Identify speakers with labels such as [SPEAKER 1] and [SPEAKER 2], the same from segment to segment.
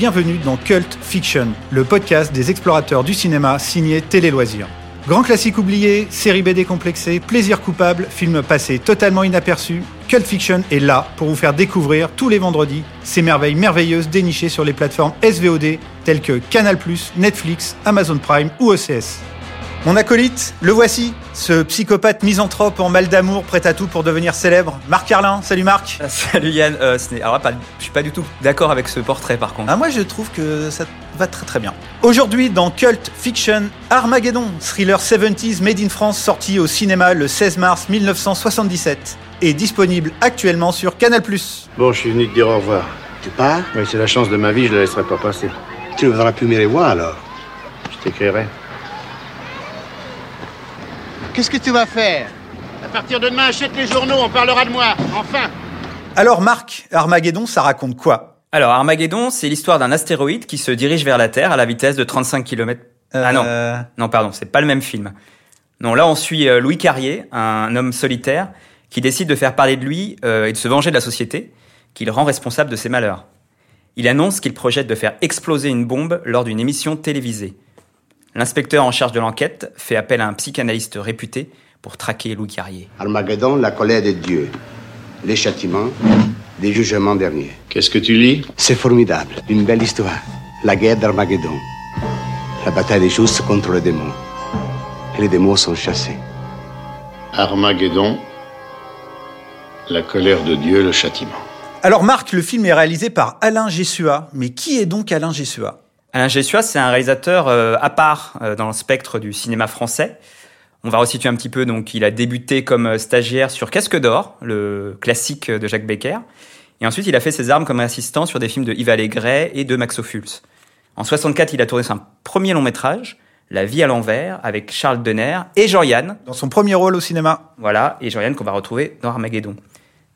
[SPEAKER 1] bienvenue dans Cult Fiction, le podcast des explorateurs du cinéma signé Télé Loisirs. Grand classique oublié, série B décomplexée, plaisir coupable, film passé totalement inaperçu, Cult Fiction est là pour vous faire découvrir tous les vendredis ces merveilles merveilleuses dénichées sur les plateformes SVOD telles que Canal+, Netflix, Amazon Prime ou OCS. Mon acolyte, le voici, ce psychopathe misanthrope en mal d'amour, prêt à tout pour devenir célèbre. Marc Carlin, salut Marc.
[SPEAKER 2] Ah, salut Yann, euh, ce n'est- alors pas- je suis pas du tout d'accord avec ce portrait par contre.
[SPEAKER 1] Ah, moi je trouve que ça va très très bien. Aujourd'hui dans Cult Fiction, Armageddon, thriller 70s made in France sorti au cinéma le 16 mars 1977 et disponible actuellement sur Canal+.
[SPEAKER 3] Bon, je suis venu te dire au revoir.
[SPEAKER 4] Tu pars?
[SPEAKER 3] Oui, c'est la chance de ma vie, je la laisserai pas passer.
[SPEAKER 4] Tu ne voudras plus me les voir alors.
[SPEAKER 3] Je t'écrirai.
[SPEAKER 4] Qu'est-ce que tu vas faire
[SPEAKER 5] À partir de demain, achète les journaux, on parlera de moi. Enfin
[SPEAKER 1] Alors Marc, Armageddon, ça raconte quoi
[SPEAKER 2] Alors Armageddon, c'est l'histoire d'un astéroïde qui se dirige vers la Terre à la vitesse de 35 km. Ah non,
[SPEAKER 1] Euh,
[SPEAKER 2] non pardon, c'est pas le même film. Non, là on suit euh, Louis Carrier, un homme solitaire qui décide de faire parler de lui euh, et de se venger de la société, qu'il rend responsable de ses malheurs. Il annonce qu'il projette de faire exploser une bombe lors d'une émission télévisée. L'inspecteur en charge de l'enquête fait appel à un psychanalyste réputé pour traquer Louis Carrier.
[SPEAKER 4] Armageddon, la colère de Dieu. Les châtiments, des jugements derniers.
[SPEAKER 3] Qu'est-ce que tu lis?
[SPEAKER 4] C'est formidable. Une belle histoire. La guerre d'Armageddon. La bataille des justes contre les démons. Et les démons sont chassés.
[SPEAKER 3] Armageddon, la colère de Dieu, le châtiment.
[SPEAKER 1] Alors Marc, le film est réalisé par Alain Gessua. Mais qui est donc Alain Gessua
[SPEAKER 2] Alain Gessua, c'est un réalisateur euh, à part euh, dans le spectre du cinéma français. On va resituer un petit peu. Donc, il a débuté comme euh, stagiaire sur Casque d'or, le classique de Jacques Becker. Et ensuite, il a fait ses armes comme assistant sur des films de Yves Allégret et de Max Ophuls. En 64, il a tourné son premier long métrage, La vie à l'envers, avec Charles Denner et Jean-Yann.
[SPEAKER 1] Dans son premier rôle au cinéma.
[SPEAKER 2] Voilà, et Jean-Yann qu'on va retrouver dans Armageddon.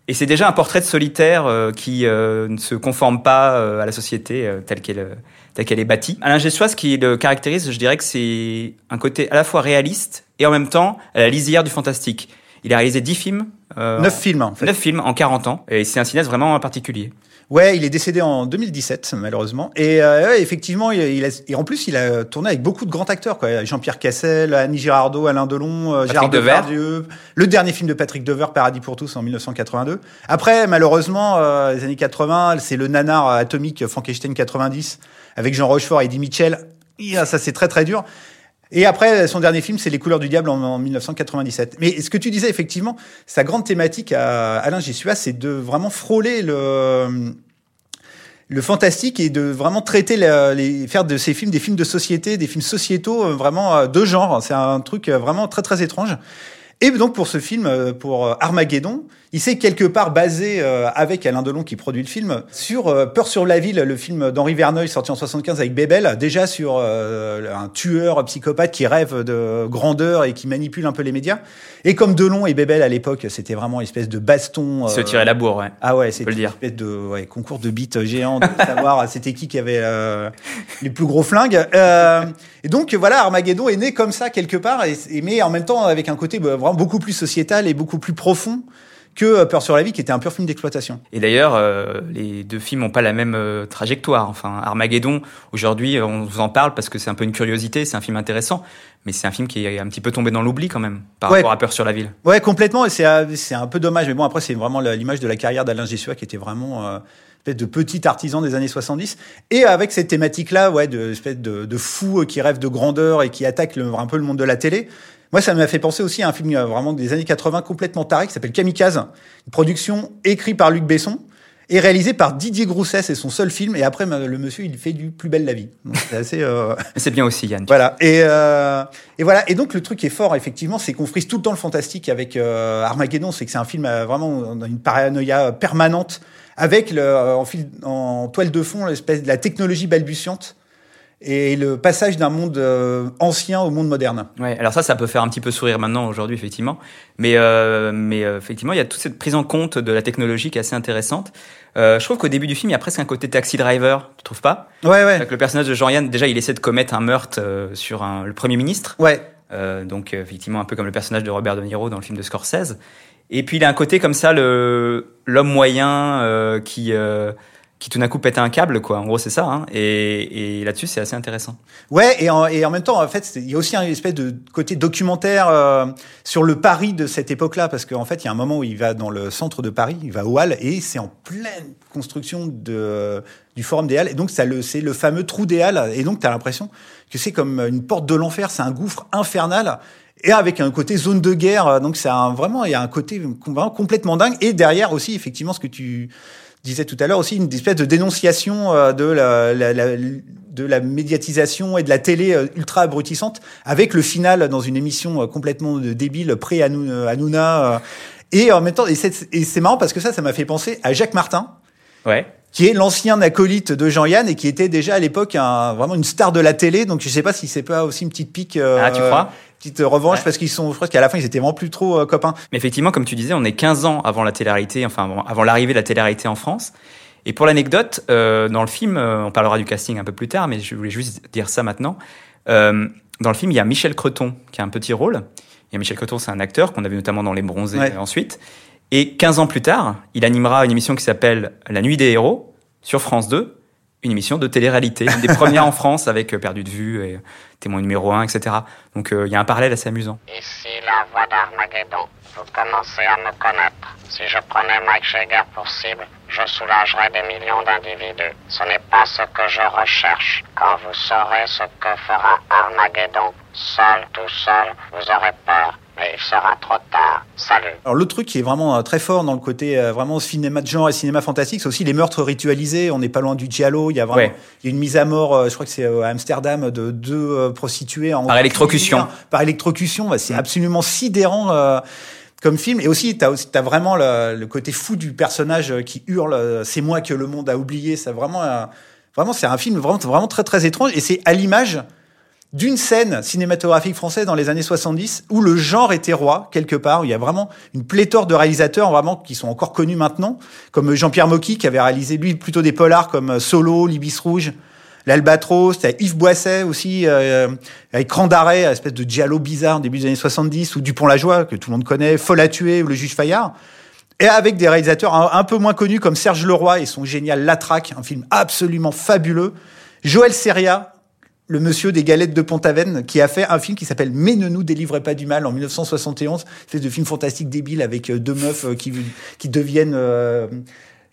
[SPEAKER 2] Et c'est déjà un portrait de solitaire euh, qui euh, ne se conforme pas euh, à la société euh, telle qu'elle euh, telle qu'elle est bâtie. Alain Gessois, ce qui le caractérise, je dirais que c'est un côté à la fois réaliste et en même temps à la lisière du fantastique. Il a réalisé 10 films. Euh,
[SPEAKER 1] Neuf films en fait.
[SPEAKER 2] 9 films en 40 ans. Et c'est un cinéaste vraiment particulier.
[SPEAKER 1] Ouais, il est décédé en 2017 malheureusement. Et euh, ouais, effectivement, il, il a, et en plus, il a tourné avec beaucoup de grands acteurs, quoi. Jean-Pierre Cassel, Annie Girardot, Alain Delon, euh, Gérard. Depardieu. Le dernier film de Patrick Dever, Paradis pour tous, en 1982. Après, malheureusement, euh, les années 80, c'est le nanar atomique Frankenstein 90 avec Jean Rochefort et Eddie Mitchell. Yeah, ça, c'est très très dur. Et après, son dernier film, c'est Les couleurs du diable en, en 1997. Mais ce que tu disais, effectivement, sa grande thématique à Alain Gessua, c'est de vraiment frôler le, le fantastique et de vraiment traiter les, faire de ces films des films de société, des films sociétaux, euh, vraiment euh, de genre. C'est un truc euh, vraiment très très étrange. Et donc pour ce film, euh, pour euh, Armageddon, il s'est quelque part basé euh, avec Alain Delon qui produit le film sur Peur sur la ville, le film d'Henri Verneuil sorti en 75 avec Bébel, déjà sur un tueur psychopathe qui rêve de grandeur et qui manipule un peu les médias. Et comme Delon et Bébel à l'époque, c'était vraiment une espèce de baston.
[SPEAKER 2] Il se tirait la bourre, ouais.
[SPEAKER 1] ah ouais, c'était une
[SPEAKER 2] dire.
[SPEAKER 1] espèce de ouais, concours de beats géants, de savoir c'était qui qui avait euh, les plus gros flingues. Euh, et donc voilà, Armageddon est né comme ça quelque part, et- mais en même temps avec un côté bah, vraiment beaucoup plus sociétal et beaucoup plus profond que euh, Peur sur la vie, qui était un pur film d'exploitation.
[SPEAKER 2] Et d'ailleurs, euh, les deux films n'ont pas la même euh, trajectoire. Enfin, Armageddon, aujourd'hui, on vous en parle parce que c'est un peu une curiosité, c'est un film intéressant, mais c'est un film qui est un petit peu tombé dans l'oubli quand même, par
[SPEAKER 1] Ouais.
[SPEAKER 2] rapport à Peur sur la ville.
[SPEAKER 1] Ouais, complètement, et c'est c'est un peu dommage, mais bon après c'est vraiment l'image de la carrière d'Alain Gessua qui était vraiment euh, espèce de petit artisan des années 70 et avec cette thématique là ouais de espèce de, de fou qui rêve de grandeur et qui attaque le- un peu le monde de la télé moi ça m'a fait penser aussi à un film euh, vraiment des années 80 complètement taré qui s'appelle Kamikaze une production écrite par Luc Besson et réalisé par Didier Grousset c'est son seul film et après euh, le monsieur il fait du plus belle la vie c'est assez euh,
[SPEAKER 2] c'est bien aussi, Yann.
[SPEAKER 1] voilà. Et, euh, et voilà. Et donc le truc qui est fort, effectivement, c'est qu'on frise tout le temps le fantastique avec euh, Armageddon. C'est que c'est un film euh, vraiment a une paranoïa permanente avec le, euh, en, fil, en toile de fond l'espèce de la technologie balbutiante et le passage d'un monde euh, ancien au monde moderne.
[SPEAKER 2] Ouais, alors ça, ça peut faire un petit peu sourire maintenant, aujourd'hui, effectivement. Mais, euh, mais euh, effectivement, il y a toute cette prise en compte de la technologie qui est assez intéressante. Euh, je trouve qu'au début du film, il y a presque un côté taxi driver, tu trouves pas?
[SPEAKER 1] Ouais, ouais,
[SPEAKER 2] Avec le personnage de Jean-Yann, déjà, il essaie de commettre un meurtre euh, sur un, le Premier ministre.
[SPEAKER 1] ouais.
[SPEAKER 2] Euh, donc, effectivement, un peu comme le personnage de Robert De Niro dans le film de Scorsese. Et puis, il a un côté comme ça, le l'homme moyen euh, qui... qui tout d'un coup pète un câble, quoi. En gros, c'est ça. Hein. Et, et là-dessus, c'est assez intéressant.
[SPEAKER 1] Ouais, et en, et en même temps, en fait, il y a aussi un espèce de côté documentaire euh, sur le Paris de cette époque-là, parce qu'en fait, il y a un moment où il va dans le centre de Paris, il va au Halles, et c'est en pleine construction de, du Forum des Halles, et donc c'est le fameux trou des Halles, et donc tu as l'impression que c'est comme une porte de l'enfer, c'est un gouffre infernal, et avec un côté zone de guerre, donc c'est vraiment, il y a un côté complètement dingue, et derrière aussi, effectivement, ce que tu disais tout à l'heure aussi une espèce de dénonciation euh, de la, la, la, de la médiatisation et de la télé euh, ultra abrutissante avec le final dans une émission euh, complètement débile pré Hanouna et en même temps et c'est marrant parce que ça ça m'a fait penser à Jacques Martin.
[SPEAKER 2] Ouais
[SPEAKER 1] qui est l'ancien acolyte de Jean-Yann et qui était déjà à l'époque un, vraiment une star de la télé. Donc je sais pas si c'est pas aussi une petite pique.
[SPEAKER 2] Euh, ah, tu crois?
[SPEAKER 1] Petite revanche parce qu'ils sont, je crois qu'à la fin ils étaient vraiment plus trop euh, copains.
[SPEAKER 2] Mais effectivement, comme tu disais, on est 15 ans avant la télé-réalité, enfin avant, l'arrivée de la télé-réalité en France. Et pour l'anecdote, euh, dans le film, euh, on parlera du casting un peu plus tard, mais je voulais juste dire ça maintenant. Euh, dans le film, il y a Michel Creton qui a un petit rôle. Il y a Michel Creton, c'est un acteur qu'on a vu notamment dans Les Bronzés
[SPEAKER 1] Ouais.
[SPEAKER 2] ensuite. Et 15 ans plus tard, il animera une émission qui s'appelle La Nuit des héros sur France 2, une émission de télé-réalité, une des premières en France avec euh, Perdu de vue et Témoin numéro 1, etc. Donc euh, il y a un parallèle assez amusant.
[SPEAKER 6] Ici la voix d'Armageddon. Vous commencez à me connaître. Si je prenais Mike Jagger pour cible, je soulagerais des millions d'individus. Ce n'est pas ce que je recherche. Quand vous saurez ce que fera Armageddon, seul, tout seul, vous aurez peur. Mais il sera trop tard. Salut.
[SPEAKER 1] Alors l'autre truc qui est vraiment euh, très fort dans le côté euh, vraiment cinéma de genre et cinéma fantastique, c'est aussi les meurtres ritualisés. On n'est pas loin du giallo. Il y a vraiment
[SPEAKER 2] Ouais.
[SPEAKER 1] il y a une mise à mort. euh, Je crois que c'est euh, à Amsterdam de deux euh, prostituées en
[SPEAKER 2] Par électrocution.
[SPEAKER 1] Par électrocution, bah,
[SPEAKER 2] Mm.
[SPEAKER 1] c'est absolument sidérant. euh, comme film et aussi t'as aussi t'as vraiment le, le côté fou du personnage qui hurle c'est moi que le monde a oublié ça vraiment euh, vraiment c'est un film vraiment vraiment très très étrange et c'est à l'image d'une scène cinématographique française dans les années 70 où le genre était roi quelque part où il y a vraiment une pléthore de réalisateurs vraiment qui sont encore connus maintenant comme Jean-Pierre Mocky qui avait réalisé lui plutôt des polars comme Solo, l'Ibis rouge, l'Albatros, Yves Boisset aussi euh, avec Cran d'arrêt, espèce de giallo bizarre début des années 70 ou Dupont-la-Joie que tout le monde connaît, Folle tuer ou le juge Fayard. Et avec des réalisateurs un, peu moins connus comme Serge Leroy et son génial La Traque, un film absolument fabuleux. Joël Seria, le monsieur des galettes de Pont-Aven, qui a fait un film qui s'appelle Mais ne nous délivrez pas du mal en 1971, espèce de film fantastique débile avec euh, deux meufs euh, qui, qui deviennent euh,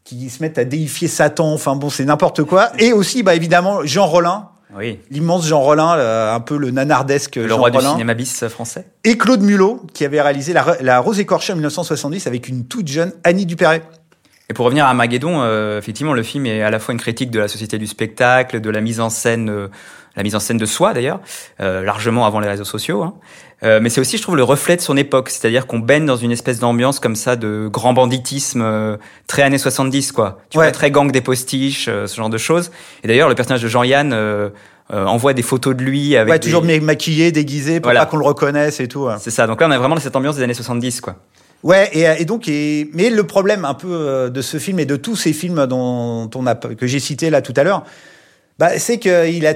[SPEAKER 1] qui se mettent à déifier Satan. Enfin bon, c'est n'importe quoi. Et aussi, bah évidemment, Jean Rollin,
[SPEAKER 2] Oui.
[SPEAKER 1] l'immense Jean Rollin, un peu le nanardesque
[SPEAKER 2] Le
[SPEAKER 1] Jean
[SPEAKER 2] roi du
[SPEAKER 1] Rollin.
[SPEAKER 2] cinéma bis français.
[SPEAKER 1] Et Claude Mulot, qui avait réalisé la, la Rose écorchée en 1970 avec une toute jeune Annie Dupéret.
[SPEAKER 2] Et pour revenir à euh, effectivement, le film est à la fois une critique de la société du spectacle, de la mise en scène, euh, la mise en scène de soi d'ailleurs, euh, largement avant les réseaux sociaux. Hein. Euh, mais c'est aussi, je trouve, le reflet de son époque, c'est-à-dire qu'on baigne dans une espèce d'ambiance comme ça de grand banditisme euh, très années 70, quoi. Tu
[SPEAKER 1] Ouais.
[SPEAKER 2] vois, très gang des postiches, ce genre de choses. Et d'ailleurs, le personnage de Jean-Yann envoie des photos de lui avec
[SPEAKER 1] Ouais,
[SPEAKER 2] des-
[SPEAKER 1] toujours maquillé, déguisé, pour
[SPEAKER 2] Voilà.
[SPEAKER 1] pas qu'on le reconnaisse et tout. ouais.
[SPEAKER 2] C'est ça. Donc là, on a vraiment cette ambiance des années 70, quoi.
[SPEAKER 1] Ouais, et, et donc, et, mais le problème un peu de ce film et de tous ces films dont on a que j'ai cités là tout à l'heure, bah, c'est qu'il a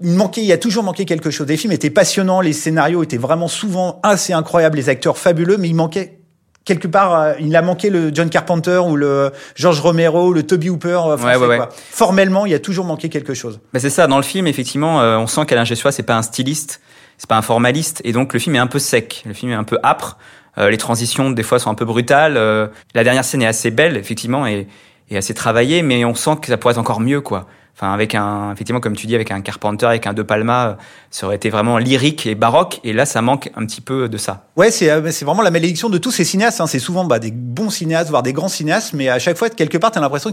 [SPEAKER 1] il manquait, il y a toujours manqué quelque chose. Les films étaient passionnants, les scénarios étaient vraiment souvent assez incroyables, les acteurs fabuleux, mais il manquait quelque part, euh, il a manqué le John Carpenter ou le George Romero, ou le Toby Hooper euh, français.
[SPEAKER 2] Ouais, ouais, ouais.
[SPEAKER 1] quoi. Formellement, il y a toujours manqué quelque chose.
[SPEAKER 2] Bah c'est ça, dans le film, effectivement, euh, on sent qu'Alain Gessois, c'est pas un styliste, c'est pas un formaliste, et donc le film est un peu sec, le film est un peu âpre, euh, les transitions, des fois, sont un peu brutales, euh, la dernière scène est assez belle, effectivement, et, et assez travaillée, mais on sent que ça pourrait être encore mieux, quoi. Enfin, avec un, effectivement, comme tu dis, avec un Carpenter, avec un De Palma, euh, ça aurait été vraiment lyrique et baroque, et là, ça manque un petit peu de ça.
[SPEAKER 1] Ouais, c'est euh, c'est vraiment la malédiction de tous ces cinéastes. Hein. C'est souvent bah, des bons cinéastes, voire des grands cinéastes, mais à chaque fois, quelque part, t'as l'impression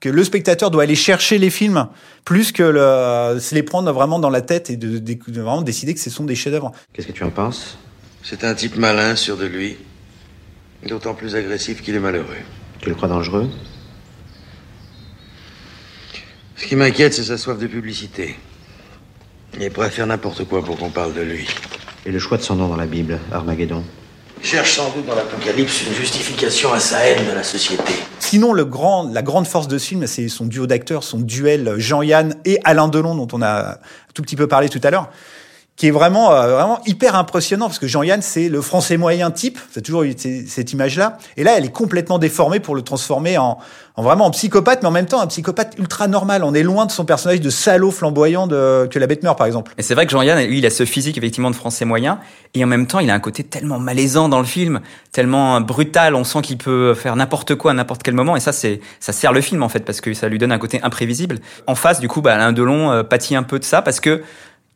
[SPEAKER 1] que le spectateur doit aller chercher les films plus que le, se les prendre vraiment dans la tête et de, de- de vraiment décider que ce sont des chefs-d'œuvre.
[SPEAKER 4] Qu'est-ce que tu en penses?
[SPEAKER 7] C'est un type malin, sûr de lui. D'autant plus agressif qu'il est malheureux.
[SPEAKER 4] Tu le crois dangereux?
[SPEAKER 7] Ce qui m'inquiète, c'est sa soif de publicité. Il est prêt à faire n'importe quoi pour qu'on parle de lui.
[SPEAKER 4] Et le choix de son nom dans la Bible, Armageddon?
[SPEAKER 7] Il cherche sans doute dans l'Apocalypse une justification à sa haine de la société.
[SPEAKER 1] Sinon, le grand, la grande force de ce film, c'est son duo d'acteurs, son duel Jean-Yann et Alain Delon, dont on a un tout petit peu parlé tout à l'heure, qui est vraiment euh, vraiment hyper impressionnant parce que Jean-Yann c'est le français moyen type, c'est toujours eu cette image là et là elle est complètement déformée pour le transformer en, en vraiment en psychopathe mais en même temps un psychopathe ultra normal, on est loin de son personnage de salaud flamboyant de que la bête meurt par exemple.
[SPEAKER 2] Et c'est vrai que Jean-Yann, lui, il a ce physique effectivement de français moyen, et en même temps, il a un côté tellement malaisant dans le film, tellement brutal. On sent qu'il peut faire n'importe quoi à n'importe quel moment, et ça, c'est ça sert le film en fait parce que ça lui donne un côté imprévisible. En face, du coup, bah, Alain Delon euh, pâtit un peu de ça parce que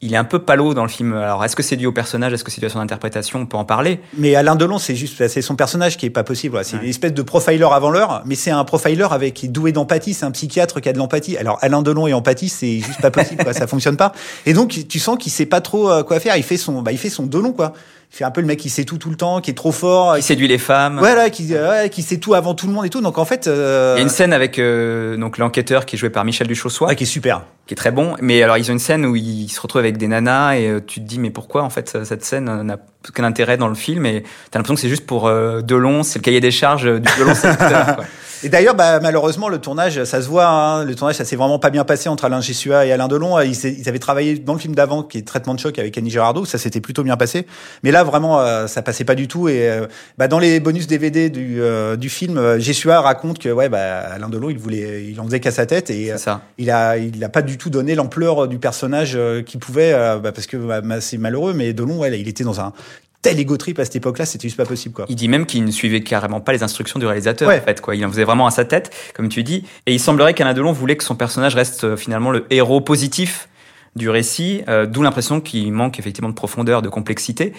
[SPEAKER 2] il est un peu palo dans le film. Alors, est-ce que c'est dû au personnage, est-ce que c'est dû à son interprétation? On peut en parler.
[SPEAKER 1] Mais Alain Delon, c'est juste, c'est son personnage qui est pas possible. C'est une espèce de profiler avant l'heure, mais c'est un profiler avec qui est doué d'empathie. C'est un psychiatre qui a de l'empathie. Alors Alain Delon et empathie, c'est juste pas possible. quoi. Ça fonctionne pas. Et donc tu sens qu'il sait pas trop euh, quoi faire. Il fait son, bah, il fait son Delon quoi. Fait un peu le mec qui sait tout tout le temps, qui est trop fort,
[SPEAKER 2] Qui séduit les femmes.
[SPEAKER 1] voilà, qui, ouais, qui sait tout avant tout le monde et tout. Donc en fait, euh,
[SPEAKER 2] Il y a une scène avec euh, donc l'enquêteur qui est joué par Michel Duchossois.
[SPEAKER 1] ouais, qui est super.
[SPEAKER 2] qui est très bon. Mais alors, ils ont une scène où ils se retrouvent avec des nanas et euh, tu te dis, mais pourquoi, en fait, cette scène n'a aucun intérêt dans le film? Et t'as l'impression que c'est juste pour euh, Delon, c'est le cahier des charges du Delon.
[SPEAKER 1] Et d'ailleurs, bah, malheureusement, le tournage, ça se voit. hein, le tournage, ça s'est vraiment pas bien passé entre Alain Gessua et Alain Delon. Ils, avaient travaillé dans le film d'avant, qui est Traitement de choc avec Annie Girardot. Ça s'était plutôt bien passé. Mais là, vraiment, euh, ça passait pas du tout. Et euh, bah, dans les bonus DVD du, euh, du film, euh, Gessua raconte que ouais, bah, Alain Delon, il voulait, il en faisait qu'à sa tête et euh,
[SPEAKER 2] ça.
[SPEAKER 1] il a, il a pas du tout donné l'ampleur du personnage euh, qu'il pouvait, euh, bah, parce que bah, c'est malheureux. Mais Delon, ouais, il était dans un tel ego trip à cette époque-là, c'était juste pas possible, quoi.
[SPEAKER 2] Il dit même qu'il ne suivait carrément pas les instructions du réalisateur,
[SPEAKER 1] Ouais.
[SPEAKER 2] en fait, quoi. Il en faisait vraiment à sa tête, comme tu dis. Et il semblerait qu'Alain Delon voulait que son personnage reste euh, finalement le héros positif du récit, euh, d'où l'impression qu'il manque effectivement de profondeur, de complexité.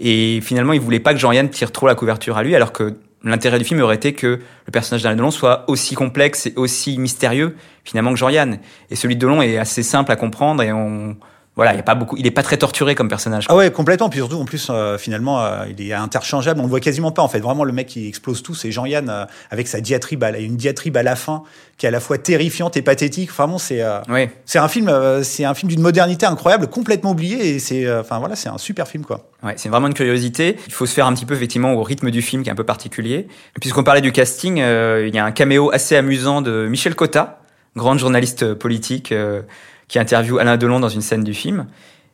[SPEAKER 2] Et finalement, il voulait pas que Jean-Yann tire trop la couverture à lui, alors que l'intérêt du film aurait été que le personnage d'Alain Delon soit aussi complexe et aussi mystérieux finalement que Jean-Yann. Et celui de Delon est assez simple à comprendre et on, voilà, il a pas beaucoup, il est pas très torturé comme personnage.
[SPEAKER 1] Ah ouais, complètement. Puis surtout, en plus, euh, finalement, euh, il est interchangeable. On le voit quasiment pas, en fait. Vraiment, le mec qui explose tout, c'est Jean-Yann, euh, avec sa diatribe, à la- une diatribe à la fin, qui est à la fois terrifiante et pathétique. Enfin bon, c'est, euh,
[SPEAKER 2] Oui.
[SPEAKER 1] c'est un film, euh, c'est un film d'une modernité incroyable, complètement oublié, et c'est, euh, enfin voilà, c'est un super film, quoi.
[SPEAKER 2] Ouais, c'est vraiment une curiosité. Il faut se faire un petit peu effectivement au rythme du film qui est un peu particulier. Puisqu'on parlait du casting, euh, il y a un caméo assez amusant de Michel Cotta, grande journaliste politique euh, qui interviewe Alain Delon dans une scène du film.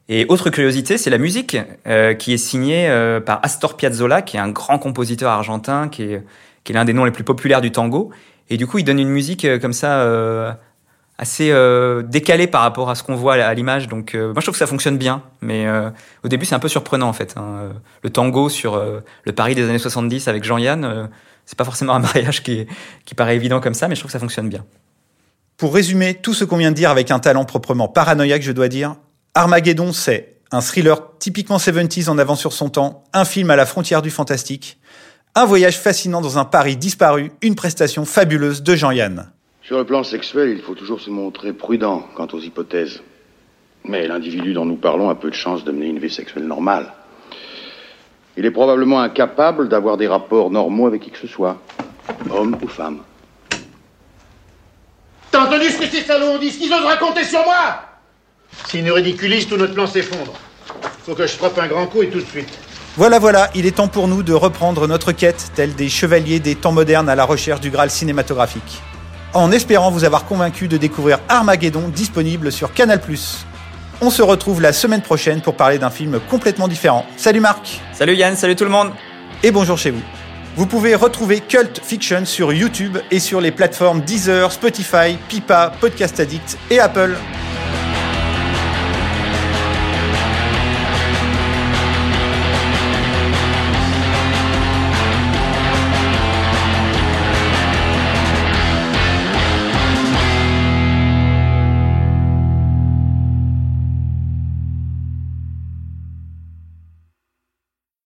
[SPEAKER 2] Et autre curiosité, c'est la musique euh, qui est signée euh, par Astor Piazzolla, qui est un grand compositeur argentin, qui est, qui est l'un des noms les plus populaires du tango. Et du coup, il donne une musique euh, comme ça assez décalée par rapport à ce qu'on voit à l'image. Donc, moi, je trouve que ça fonctionne bien. Mais au début, c'est un peu surprenant en fait. hein. Le tango sur le Paris des années 70 avec Jean-Yann, c'est pas forcément un mariage qui, qui paraît évident comme ça, mais je trouve que ça fonctionne bien.
[SPEAKER 1] Pour résumer tout ce qu'on vient de dire avec un talent proprement paranoïaque, je dois dire, Armageddon, c'est un thriller typiquement 70s en avant sur son temps, un film à la frontière du fantastique, un voyage fascinant dans un Paris disparu, une prestation fabuleuse de Jean-Yann.
[SPEAKER 3] Sur le plan sexuel, il faut toujours se montrer prudent quant aux hypothèses. Mais l'individu dont nous parlons a peu de chances de mener une vie sexuelle normale. Il est probablement incapable d'avoir des rapports normaux avec qui que ce soit, homme ou femme.
[SPEAKER 5] T'as entendu ce que ces salauds ont dit Ce qu'ils osent raconter sur moi S'ils nous ridiculisent, tout notre plan s'effondre. Faut que je frappe un grand coup et tout de suite.
[SPEAKER 1] Voilà, voilà, il est temps pour nous de reprendre notre quête, telle des chevaliers des temps modernes à la recherche du Graal cinématographique. En espérant vous avoir convaincu de découvrir Armageddon disponible sur Canal+. On se retrouve la semaine prochaine pour parler d'un film complètement différent. Salut Marc
[SPEAKER 2] Salut Yann, salut tout le monde
[SPEAKER 1] et bonjour chez vous. Vous pouvez retrouver Cult Fiction sur YouTube et sur les plateformes Deezer, Spotify, Pipa, Podcast Addict et Apple.